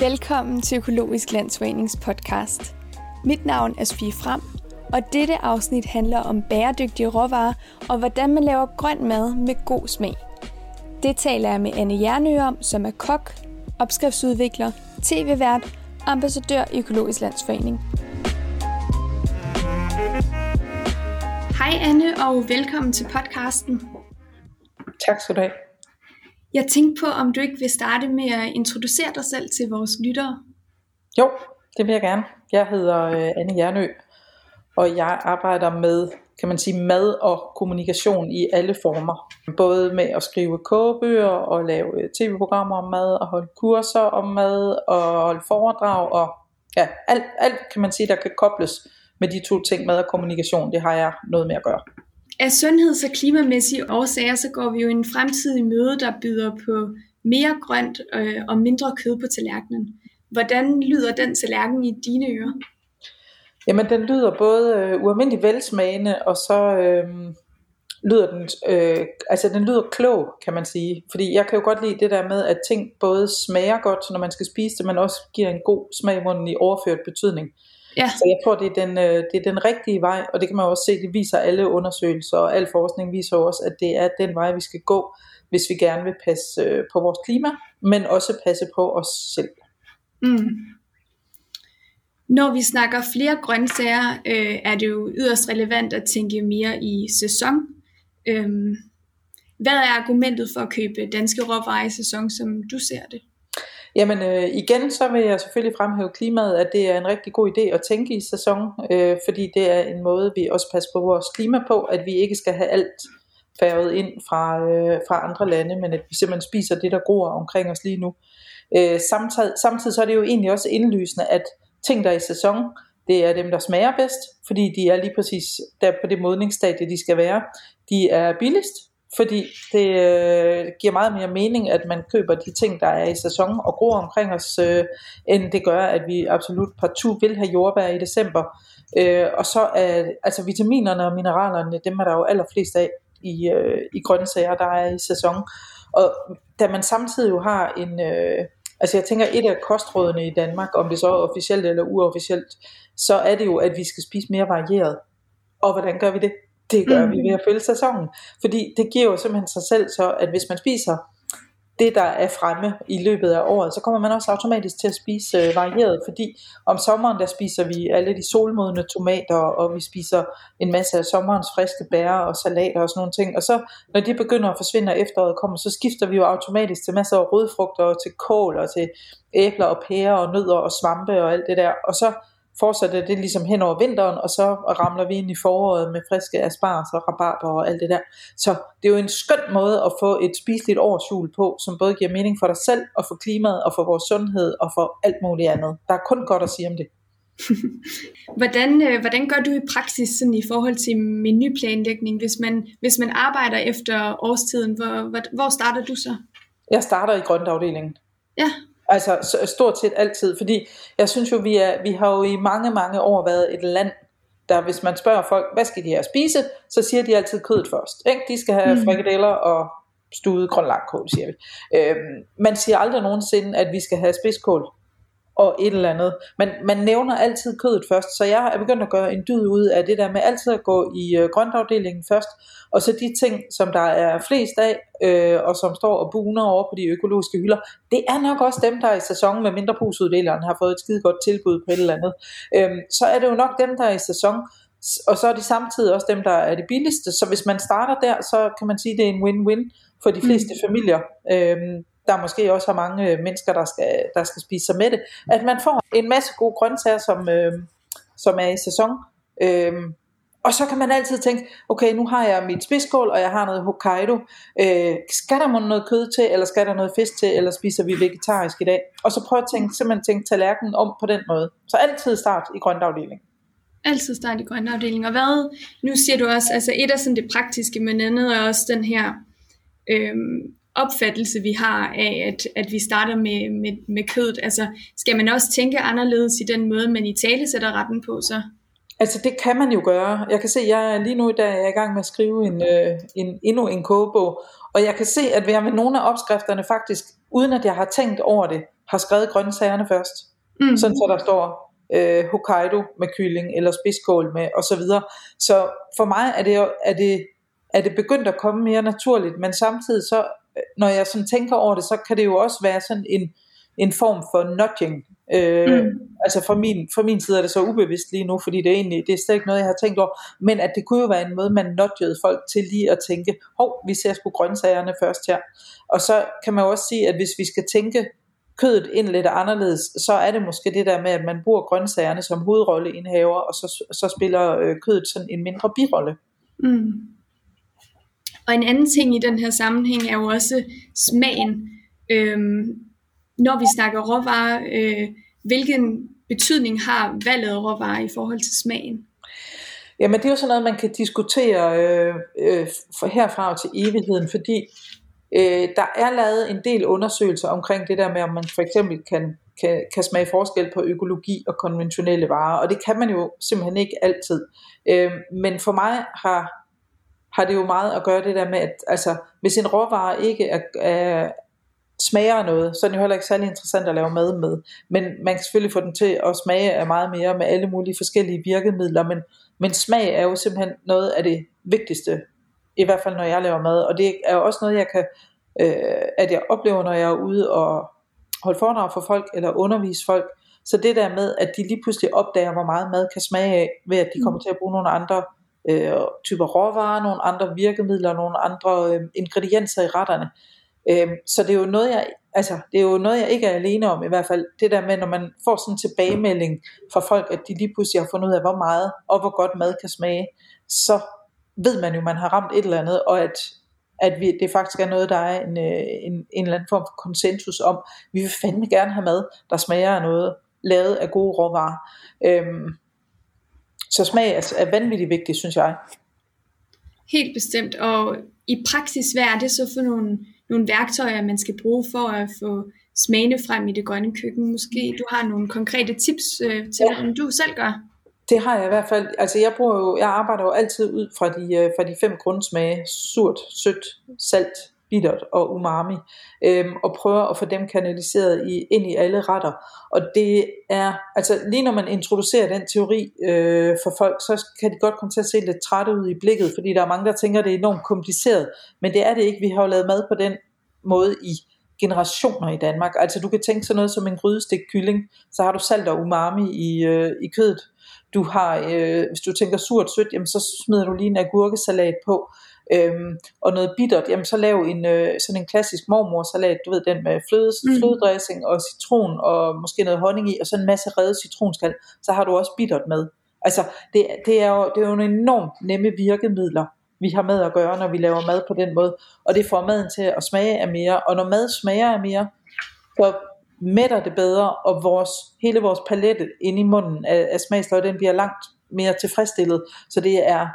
Velkommen til Økologisk Landsforenings podcast. Mit navn er Sofie Frem, og dette afsnit handler om bæredygtige råvarer og hvordan man laver grøn mad med god smag. Det taler jeg med Anne Jernø om, som er kok, opskriftsudvikler, tv-vært og ambassadør i Økologisk Landsforening. Hej Anne, og velkommen til podcasten. Tak skal du have. Jeg tænkte på, om du ikke vil starte med at introducere dig selv til vores lyttere. Jo, det vil jeg gerne. Jeg hedder øh, Anne Jernø, og jeg arbejder med kan man sige, mad og kommunikation i alle former. Både med at skrive kogebøger og lave øh, tv-programmer om mad og holde kurser om mad og holde foredrag og ja, alt, alt kan man sige, der kan kobles med de to ting, mad og kommunikation, det har jeg noget med at gøre. Af sundheds- og klimamæssige årsager, så går vi jo en fremtidig møde, der byder på mere grønt øh, og mindre kød på tallerkenen. Hvordan lyder den tallerken i dine ører? Jamen den lyder både øh, ualmindelig velsmagende, og så øh, lyder den, øh, altså den lyder klog, kan man sige. Fordi jeg kan jo godt lide det der med, at ting både smager godt, når man skal spise det, men også giver en god smag i munden i overført betydning. Ja. Så jeg tror, det er, den, øh, det er den rigtige vej, og det kan man også se, det viser alle undersøgelser, og al forskning viser også, at det er den vej, vi skal gå, hvis vi gerne vil passe øh, på vores klima, men også passe på os selv. Mm. Når vi snakker flere grøntsager, øh, er det jo yderst relevant at tænke mere i sæson. Øhm, hvad er argumentet for at købe danske råvarer i sæson, som du ser det? Jamen øh, igen, så vil jeg selvfølgelig fremhæve klimaet, at det er en rigtig god idé at tænke i sæson, øh, fordi det er en måde, vi også passer på vores klima på, at vi ikke skal have alt færget ind fra, øh, fra andre lande, men at vi simpelthen spiser det, der gror omkring os lige nu. Øh, samtidig, samtidig så er det jo egentlig også indlysende, at ting, der er i sæson, det er dem, der smager bedst, fordi de er lige præcis der på det modningsstadie, de skal være. De er billigst, fordi det øh, giver meget mere mening, at man køber de ting, der er i sæson og gror omkring os, øh, end det gør, at vi absolut partout vil have jordbær i december. Øh, og så er altså vitaminerne og mineralerne, dem er der jo allerflest af i, øh, i grøntsager, der er i sæson. Og da man samtidig jo har en... Øh, altså jeg tænker, et af kostrådene i Danmark, om det så er officielt eller uofficielt, så er det jo, at vi skal spise mere varieret. Og hvordan gør vi det? Det gør mm. vi ved at følge sæsonen. Fordi det giver jo simpelthen sig selv så, at hvis man spiser det, der er fremme i løbet af året, så kommer man også automatisk til at spise øh, varieret, fordi om sommeren, der spiser vi alle de solmodne tomater, og vi spiser en masse af sommerens friske bær og salater og sådan nogle ting, og så når de begynder at forsvinde, og efteråret kommer, så skifter vi jo automatisk til masser af rødfrugter, og til kål, og til æbler og pærer og nødder og svampe og alt det der, og så fortsætter det ligesom hen over vinteren, og så ramler vi ind i foråret med friske asparges og rabarber og alt det der. Så det er jo en skøn måde at få et spiseligt årsjul på, som både giver mening for dig selv, og for klimaet, og for vores sundhed, og for alt muligt andet. Der er kun godt at sige om det. hvordan, øh, hvordan gør du i praksis sådan i forhold til menuplanlægning, hvis man, hvis man arbejder efter årstiden? Hvor, hvor, hvor starter du så? Jeg starter i grøntafdelingen. Ja. Altså stort set altid, fordi jeg synes jo, vi, er, vi har jo i mange, mange år været et land, der hvis man spørger folk, hvad skal de have at spise, så siger de altid kødet først. Ikke? De skal have mm. frikadeller og studet grønlangkål, siger vi. Øhm, man siger aldrig nogensinde, at vi skal have spidskål og et eller andet. Men man nævner altid kødet først, så jeg er begyndt at gøre en dyd ud af det der med altid at gå i øh, grøntafdelingen først, og så de ting, som der er flest af, øh, og som står og buner over på de økologiske hylder, det er nok også dem, der er i sæson med mindre pusuddeleren har fået et skide godt tilbud på et eller andet. Øh, så er det jo nok dem, der er i sæson, og så er de samtidig også dem, der er det billigste. Så hvis man starter der, så kan man sige, at det er en win-win for de fleste mm. familier. Øh, der måske også har mange øh, mennesker, der skal, der skal spise sig med det, at man får en masse gode grøntsager, som, øh, som er i sæson. Øh, og så kan man altid tænke, okay, nu har jeg mit spidskål, og jeg har noget Hokkaido. Øh, skal der noget kød til, eller skal der noget fisk til, eller spiser vi vegetarisk i dag? Og så prøv at tænke, simpelthen tænke tallerkenen om på den måde. Så altid start i grøntafdelingen. Altid start i grøntafdelingen. Og hvad, nu siger du også, altså et af sådan det praktiske, men andet er også den her øhm, opfattelse, vi har af, at, at vi starter med, med, med kødet. Altså, skal man også tænke anderledes i den måde, man i tale sætter retten på så? Altså det kan man jo gøre. Jeg kan se, jeg er lige nu der er jeg i gang med at skrive en, øh, en, endnu en kogebog, og jeg kan se, at har med nogle af opskrifterne faktisk uden at jeg har tænkt over det, har skrevet grøntsagerne først. Mm. Sådan så der står øh, Hokkaido med kylling, eller spidskål med, og så videre. Så for mig er det, er det, er det begyndt at komme mere naturligt, men samtidig så, når jeg sådan tænker over det, så kan det jo også være sådan en, en form for nudging. Øh, mm. Altså fra min, fra min side er det så ubevidst lige nu, fordi det er egentlig det er slet ikke noget, jeg har tænkt over. Men at det kunne jo være en måde, man nudgede folk til lige at tænke, hov, vi ser sgu grøntsagerne først her. Og så kan man jo også sige, at hvis vi skal tænke kødet ind lidt anderledes, så er det måske det der med, at man bruger grøntsagerne som hovedrolleindhaver, og så, så spiller øh, kødet sådan en mindre birolle. Mm. Og en anden ting i den her sammenhæng er jo også smagen. Øhm, når vi snakker råvarer, øh, hvilken betydning har valget af råvarer i forhold til smagen? Jamen det er jo sådan noget, man kan diskutere øh, øh, herfra og til evigheden, fordi Øh, der er lavet en del undersøgelser omkring det der med, om man for eksempel kan, kan, kan smage forskel på økologi og konventionelle varer, og det kan man jo simpelthen ikke altid. Øh, men for mig har, har det jo meget at gøre det der med, at altså, hvis en råvare ikke er, er, smager noget, så er det jo heller ikke særlig interessant at lave mad med. Men man kan selvfølgelig få den til at smage af meget mere med alle mulige forskellige virkemidler, men, men smag er jo simpelthen noget af det vigtigste i hvert fald når jeg laver mad, og det er jo også noget, jeg kan, øh, at jeg oplever, når jeg er ude og holde foredrag for folk, eller undervise folk, så det der med, at de lige pludselig opdager, hvor meget mad kan smage af, ved at de kommer mm. til at bruge nogle andre øh, typer råvarer, nogle andre virkemidler, nogle andre øh, ingredienser i retterne. Øh, så det er jo noget, jeg, altså, det er jo noget, jeg ikke er alene om i hvert fald. Det der med, når man får sådan en tilbagemelding fra folk, at de lige pludselig har fundet ud af, hvor meget og hvor godt mad kan smage, så ved man jo, man har ramt et eller andet, og at, at vi, det faktisk er noget, der er en, øh, en, en eller anden form for konsensus om, vi vil fandme gerne have mad, der smager af noget, lavet af gode råvarer. Øhm, så smag er, er vanvittigt vigtigt, synes jeg. Helt bestemt, og i praksis, hvad er det så for nogle, nogle værktøjer, man skal bruge for at få smagene frem i det grønne køkken? Måske du har nogle konkrete tips øh, til, ja. hvordan du selv gør? Det har jeg i hvert fald. Altså jeg, bruger jo, jeg arbejder jo altid ud fra de, øh, fra de fem grundsmage. Surt, sødt, salt, bittert og umami. Øhm, og prøver at få dem kanaliseret i, ind i alle retter. Og det er, altså lige når man introducerer den teori øh, for folk, så kan de godt komme til at se lidt trætte ud i blikket, fordi der er mange, der tænker, at det er enormt kompliceret. Men det er det ikke. Vi har jo lavet mad på den måde i generationer i Danmark. Altså du kan tænke sådan noget som en grydestik kylling, så har du salt og umami i, øh, i kødet. Du har, øh, hvis du tænker surt sødt, jamen så smider du lige en agurkesalat på. Øhm, og noget bittert, jamen så lav en, øh, sådan en klassisk mormorsalat, du ved den med fløde, mm. flødedressing og citron og måske noget honning i, og så en masse reddet citronskal, så har du også bittert med. Altså det, det, er jo, det er jo nogle enormt nemme virkemidler, vi har med at gøre, når vi laver mad på den måde, og det får maden til at smage af mere, og når mad smager af mere, så mætter det bedre, og vores, hele vores palette inde i munden af, af smagsløg, den bliver langt mere tilfredsstillet. Så det er,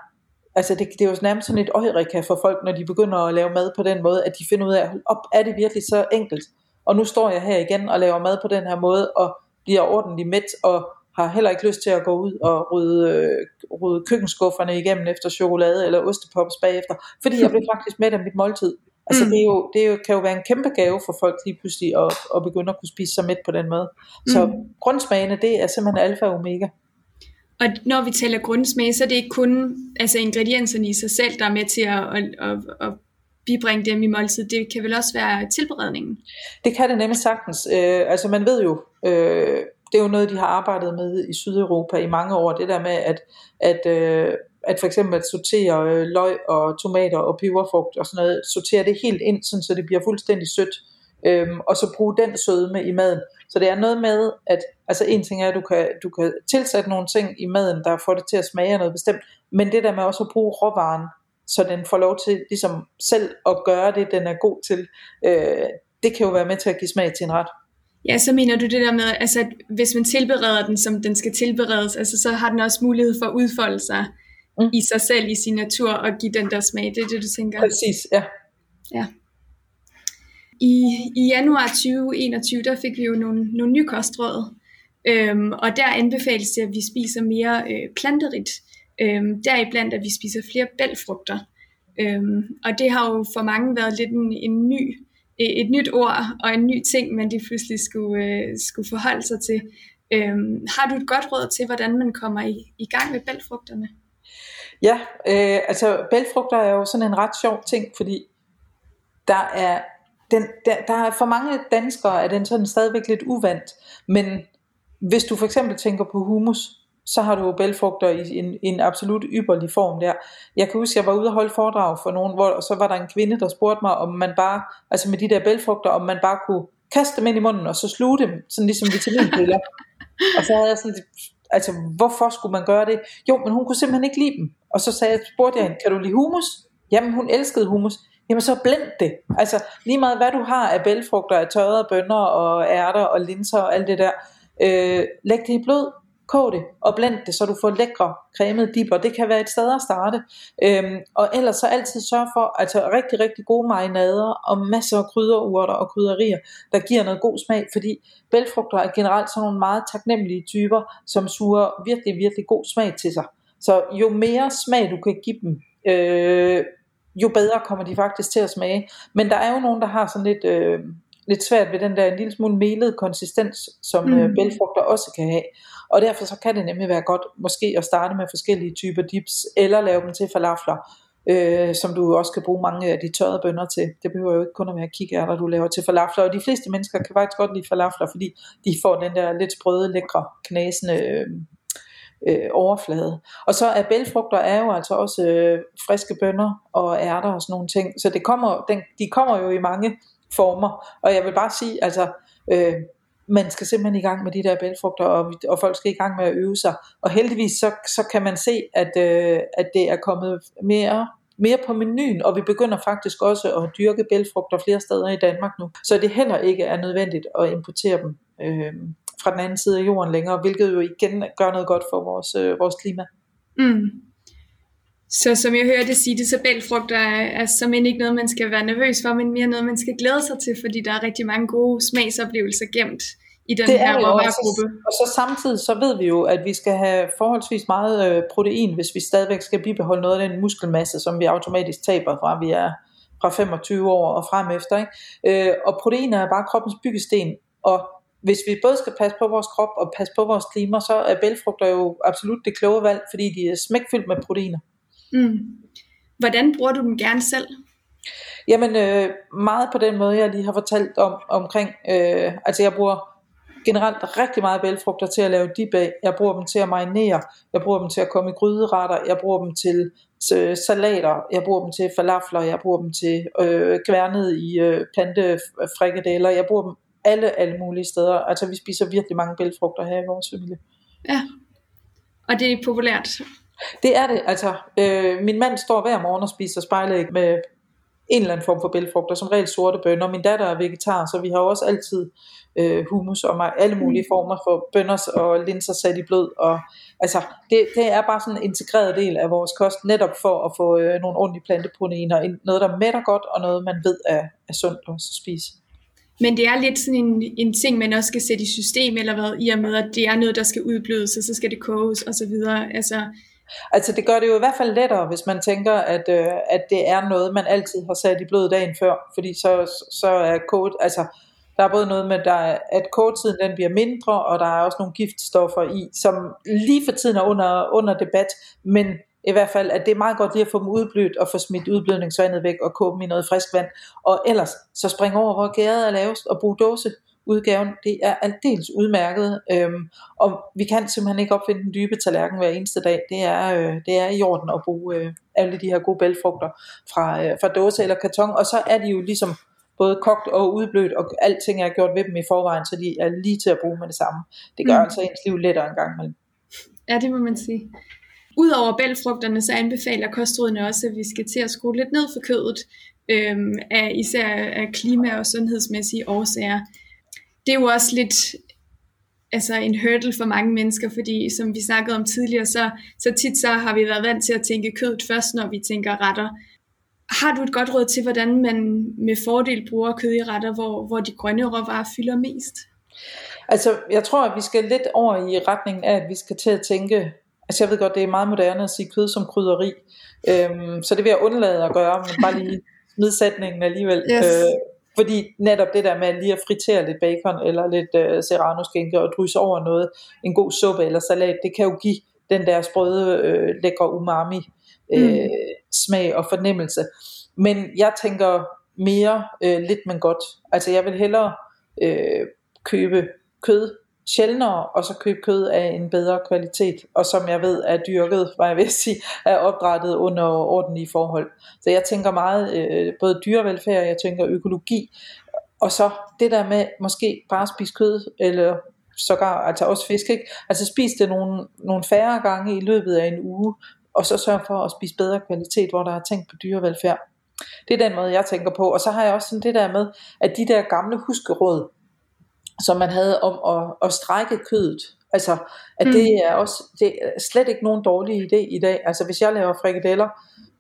altså det, det er jo nærmest sådan et øjerika for folk, når de begynder at lave mad på den måde, at de finder ud af, op, er det virkelig så enkelt? Og nu står jeg her igen og laver mad på den her måde, og bliver ordentligt mæt, og har heller ikke lyst til at gå ud og rydde, øh, rydde køkkenskufferne igennem efter chokolade eller ostepops bagefter, fordi jeg blev faktisk med af mit måltid. Altså mm. det, er jo, det er jo, kan jo være en kæmpe gave for folk lige pludselig at, at begynde at kunne spise sig mæt på den måde. Så mm. grundsmagene, det er simpelthen alfa og omega. Og når vi taler grundsmag, så er det ikke kun altså ingredienserne i sig selv, der er med til at, at, at, at bibringe dem i måltid. Det kan vel også være tilberedningen? Det kan det nemlig sagtens. Øh, altså man ved jo, øh, det er jo noget, de har arbejdet med i Sydeuropa i mange år, det der med, at, at øh, at for eksempel at sortere øh, løg og tomater og peberfrugt og sådan noget, sortere det helt ind, sådan, så det bliver fuldstændig sødt, øhm, og så bruge den sødme i maden. Så det er noget med, at altså en ting er, at du kan, du kan tilsætte nogle ting i maden, der får det til at smage noget bestemt, men det der med også at bruge råvaren, så den får lov til ligesom selv at gøre det, den er god til, øh, det kan jo være med til at give smag til en ret. Ja, så mener du det der med, altså, at hvis man tilbereder den, som den skal tilberedes, altså, så har den også mulighed for at udfolde sig mm. i sig selv, i sin natur, og give den der smag. Det er det, du tænker? Præcis, ja. Ja. I, I januar 2021, der fik vi jo nogle, nogle nye kostråd, øhm, og der anbefales det, at vi spiser mere øh, planterigt. Øhm, deriblandt, at vi spiser flere bælfrugter. Øhm, og det har jo for mange været lidt en, en ny øh, et nyt ord og en ny ting, man de pludselig skulle, øh, skulle forholde sig til. Øhm, har du et godt råd til, hvordan man kommer i, i gang med bælfrugterne? Ja, øh, altså bælfrugter er jo sådan en ret sjov ting, fordi der er, den, der, der er for mange danskere, er den sådan stadigvæk lidt uvandt, men hvis du for eksempel tænker på humus, så har du bælfrugter i en, en absolut ypperlig form der. Jeg kan huske, jeg var ude og holde foredrag for nogen, hvor så var der en kvinde, der spurgte mig, om man bare, altså med de der bælfrugter, om man bare kunne kaste dem ind i munden, og så sluge dem, sådan ligesom vitaminpiller. og så havde jeg sådan, altså hvorfor skulle man gøre det? Jo, men hun kunne simpelthen ikke lide dem. Og så sagde jeg, spurgte jeg hende, kan du lide humus? Jamen hun elskede humus. Jamen så blend det. Altså lige meget hvad du har af bælfrugter, af tørrede bønner og ærter og linser og alt det der. Øh, læg det i blod, kog det og blend det, så du får lækre cremede dipper. Det kan være et sted at starte. Øhm, og ellers så altid sørge for altså rigtig, rigtig gode marinader og masser af krydderurter og krydderier, der giver noget god smag, fordi bælfrugter er generelt sådan nogle meget taknemmelige typer, som suger virkelig, virkelig god smag til sig. Så jo mere smag du kan give dem, øh, jo bedre kommer de faktisk til at smage. Men der er jo nogen, der har sådan lidt... Øh, lidt svært ved den der en lille smule melet konsistens, som mm. øh, bælfrugter også kan have. Og derfor så kan det nemlig være godt måske at starte med forskellige typer dips, eller lave dem til falafler, øh, som du også kan bruge mange af de tørrede bønner til. Det behøver jo ikke kun at være kikærter, du laver til falafler. Og de fleste mennesker kan faktisk godt lide falafler, fordi de får den der lidt sprøde, lækre, knasende øh, øh, overflade. Og så er bælfrugter er jo altså også øh, friske bønner og ærter og sådan nogle ting. Så det kommer, den, de kommer jo i mange former. Og jeg vil bare sige, altså, øh, man skal simpelthen i gang med de der bælfrugter, og, og folk skal i gang med at øve sig. Og heldigvis så, så kan man se, at, øh, at det er kommet mere mere på menuen, og vi begynder faktisk også at dyrke bælfrugter flere steder i Danmark nu. Så det heller ikke er nødvendigt at importere dem øh, fra den anden side af jorden længere, hvilket jo igen gør noget godt for vores, øh, vores klima. Mm. Så som jeg hører det sige, det så bælfrugter er, er som ikke noget, man skal være nervøs for, men mere noget, man skal glæde sig til, fordi der er rigtig mange gode smagsoplevelser gemt i den det her råvaregruppe. Og, så samtidig så ved vi jo, at vi skal have forholdsvis meget øh, protein, hvis vi stadigvæk skal bibeholde noget af den muskelmasse, som vi automatisk taber fra, vi er fra 25 år og frem efter. Ikke? Øh, og protein er bare kroppens byggesten, og hvis vi både skal passe på vores krop og passe på vores klima, så er bælfrugter jo absolut det kloge valg, fordi de er smækfyldt med proteiner. Mm. Hvordan bruger du dem gerne selv? Jamen øh, meget på den måde, jeg lige har fortalt om omkring. Øh, altså jeg bruger generelt rigtig meget bælfrugter til at lave dip af. Jeg bruger dem til at marinere. Jeg bruger dem til at komme i gryderetter. Jeg bruger dem til øh, salater. Jeg bruger dem til falafler. Jeg bruger dem til øh, kværnet i øh, plantefrikadeller. Jeg bruger dem alle, alle mulige steder. Altså vi spiser virkelig mange bælfrugter her i vores familie. Ja, og det er populært det er det, altså. Øh, min mand står hver morgen og spiser spejlæg med en eller anden form for bælfrugter, som regel sorte bønner. Min datter er vegetar, så vi har også altid øh, hummus og alle mulige former for bønner og linser sat i blød. Og, altså, det, det er bare sådan en integreret del af vores kost, netop for at få øh, nogle ordentlige planteproteiner. Noget, der mætter godt, og noget, man ved er, er sundt også at spise. Men det er lidt sådan en, en ting, man også skal sætte i system, eller hvad, i og med, at det er noget, der skal udblødes, og så skal det koges, og så videre. Altså, Altså det gør det jo i hvert fald lettere, hvis man tænker, at, øh, at det er noget, man altid har sat i blod dagen før, fordi så, så er kode, altså der er både noget med, der er, at kodetiden den bliver mindre, og der er også nogle giftstoffer i, som lige for tiden er under, under debat, men i hvert fald, at det er meget godt lige at få dem udblødt og få smidt udblødningsvandet væk og kåbe dem i noget frisk vand. Og ellers, så spring over, hvor gæret er lavest og brug dåse udgaven, det er aldeles udmærket, øhm, og vi kan simpelthen ikke opfinde den dybe tallerken hver eneste dag. Det er, øh, det er i orden at bruge øh, alle de her gode bælfrugter fra, øh, fra dåse eller karton, og så er de jo ligesom både kogt og udblødt, og alting er gjort ved dem i forvejen, så de er lige til at bruge med det samme. Det gør mm. altså ens liv lettere en gang imellem. Ja, det må man sige. Udover bælfrugterne, så anbefaler kostrådene også, at vi skal til at skrue lidt ned for kødet, øhm, af især af klima- og sundhedsmæssige årsager det er jo også lidt altså en hurdle for mange mennesker, fordi som vi snakkede om tidligere, så, så tit så har vi været vant til at tænke kødet først, når vi tænker retter. Har du et godt råd til, hvordan man med fordel bruger kød i retter, hvor, hvor de grønne råvarer fylder mest? Altså, jeg tror, at vi skal lidt over i retningen af, at vi skal til at tænke, altså jeg ved godt, det er meget moderne at sige kød som krydderi, øhm, så det vil jeg undlade at gøre, men bare lige nedsætningen alligevel. Yes. Øh, Fordi netop det der med lige at fritere lidt bacon eller lidt øh, serrano og drysse over noget, en god suppe eller salat, det kan jo give den der sprøde, øh, lækre umami øh, mm. smag og fornemmelse. Men jeg tænker mere øh, lidt men godt. Altså jeg vil hellere øh, købe kød sjældnere, og så købe kød af en bedre kvalitet, og som jeg ved er dyrket, hvad jeg vil sige, er opdrettet under ordentlige forhold. Så jeg tænker meget øh, både dyrevelfærd, jeg tænker økologi, og så det der med måske bare spise kød, eller sågar altså også fisk, ikke? altså spis det nogle, nogle færre gange i løbet af en uge, og så sørge for at spise bedre kvalitet, hvor der er tænkt på dyrevelfærd. Det er den måde, jeg tænker på. Og så har jeg også sådan det der med, at de der gamle huskeråd, som man havde om at, at strække kødet. Altså, at mm. det er også det er slet ikke nogen dårlig idé i dag. Altså, hvis jeg laver frikadeller,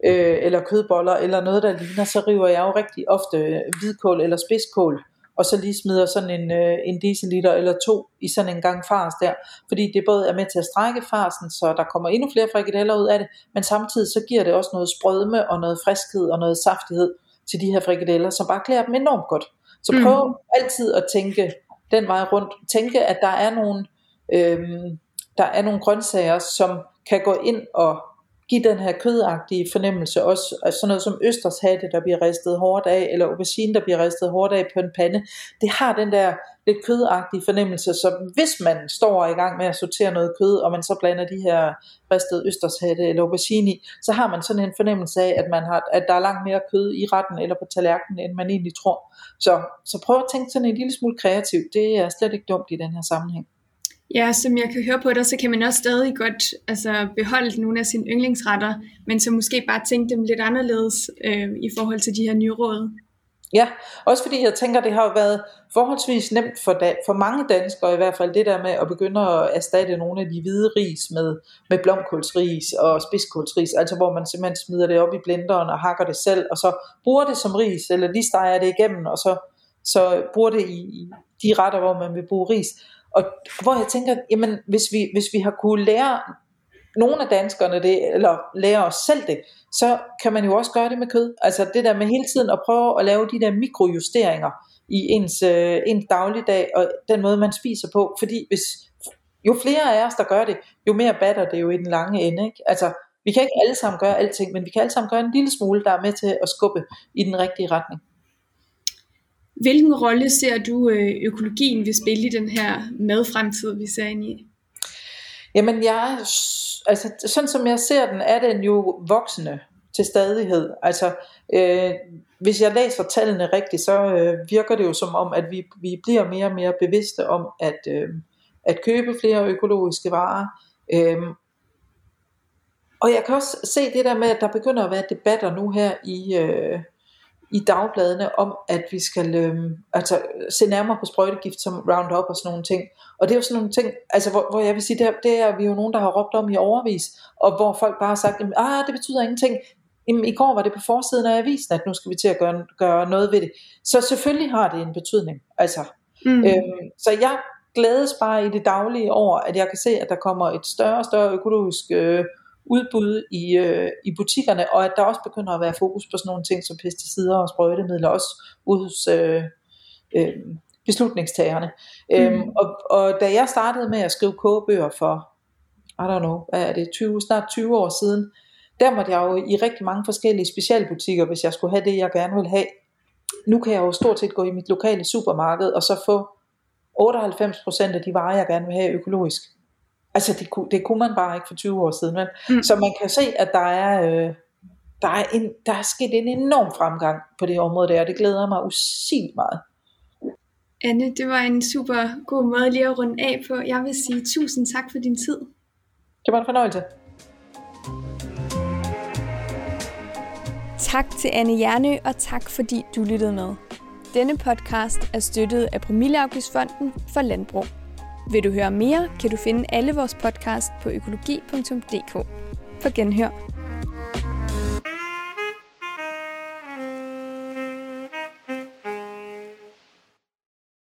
øh, eller kødboller, eller noget, der ligner, så river jeg jo rigtig ofte hvidkål eller spidskål, og så lige smider sådan en, øh, en deciliter eller to i sådan en gang fars der, fordi det både er med til at strække farsen, så der kommer endnu flere frikadeller ud af det, men samtidig så giver det også noget sprødme og noget friskhed og noget saftighed til de her frikadeller, som bare klæder dem enormt godt. Så prøv mm. altid at tænke den vej rundt. Tænke, at der er nogle, øhm, der er nogle grøntsager, som kan gå ind og give den her kødagtige fornemmelse, også altså sådan noget som østershatte, der bliver ristet hårdt af, eller aubergine, der bliver ristet hårdt af på en pande, det har den der lidt kødagtige fornemmelse, så hvis man står i gang med at sortere noget kød, og man så blander de her ristede østershatte eller aubergine i, så har man sådan en fornemmelse af, at, man har, at der er langt mere kød i retten eller på tallerkenen, end man egentlig tror. Så, så prøv at tænke sådan en lille smule kreativt, det er slet ikke dumt i den her sammenhæng. Ja, som jeg kan høre på dig, så kan man også stadig godt altså, beholde nogle af sine yndlingsretter, men så måske bare tænke dem lidt anderledes øh, i forhold til de her nye råd. Ja, også fordi jeg tænker, det har jo været forholdsvis nemt for, da, for mange danskere i hvert fald, det der med at begynde at erstatte nogle af de hvide ris med, med blomkålsris og spidskålsris, altså hvor man simpelthen smider det op i blenderen og hakker det selv, og så bruger det som ris, eller lige steger det igennem, og så, så bruger det i, i de retter, hvor man vil bruge ris. Og hvor jeg tænker, jamen hvis vi, hvis vi har kunne lære nogle af danskerne det, eller lære os selv det, så kan man jo også gøre det med kød. Altså det der med hele tiden at prøve at lave de der mikrojusteringer i ens, øh, ens dagligdag, og den måde man spiser på. Fordi hvis, jo flere af os, der gør det, jo mere batter det jo i den lange ende. Ikke? Altså, vi kan ikke alle sammen gøre alting, men vi kan alle sammen gøre en lille smule, der er med til at skubbe i den rigtige retning. Hvilken rolle ser du øh, økologien vil spille i den her madfremtid, vi ser ind i? Jamen jeg, altså sådan som jeg ser den, er den jo voksende til stadighed. Altså øh, hvis jeg læser tallene rigtigt, så øh, virker det jo som om, at vi, vi bliver mere og mere bevidste om at, øh, at købe flere økologiske varer. Øh, og jeg kan også se det der med, at der begynder at være debatter nu her i, øh, i dagbladene om, at vi skal øh, altså, se nærmere på sprøjtegift som Roundup og sådan nogle ting. Og det er jo sådan nogle ting, altså, hvor, hvor jeg vil sige, det er, det er vi jo nogen, der har råbt om i overvis, og hvor folk bare har sagt, at ah, det betyder ingenting. Jamen, I går var det på forsiden af avisen, at nu skal vi til at gøre, gøre noget ved det. Så selvfølgelig har det en betydning. Altså, mm. øhm, så jeg glædes bare i det daglige over, at jeg kan se, at der kommer et større og større økologisk øh, udbud i, øh, i butikkerne, og at der også begynder at være fokus på sådan nogle ting som pesticider og sprøjtemidler, også ude hos øh, øh, beslutningstagerne. Mm. Øhm, og, og da jeg startede med at skrive kogebøger for, I don't know, hvad er det, 20, snart 20 år siden, der måtte jeg jo i rigtig mange forskellige specialbutikker, hvis jeg skulle have det, jeg gerne ville have. Nu kan jeg jo stort set gå i mit lokale supermarked, og så få 98% af de varer, jeg gerne vil have økologisk. Altså det kunne, det kunne man bare ikke for 20 år siden. Men. Mm. Så man kan se, at der er, øh, der, er en, der er sket en enorm fremgang på det område der, og det glæder mig usigeligt meget. Anne, det var en super god måde lige at runde af på. Jeg vil sige tusind tak for din tid. Det var en fornøjelse. Tak til Anne Jernø, og tak fordi du lyttede med. Denne podcast er støttet af Promilleafgiftsfonden for Landbrug. Vil du høre mere, kan du finde alle vores podcast på økologi.dk. På genhør.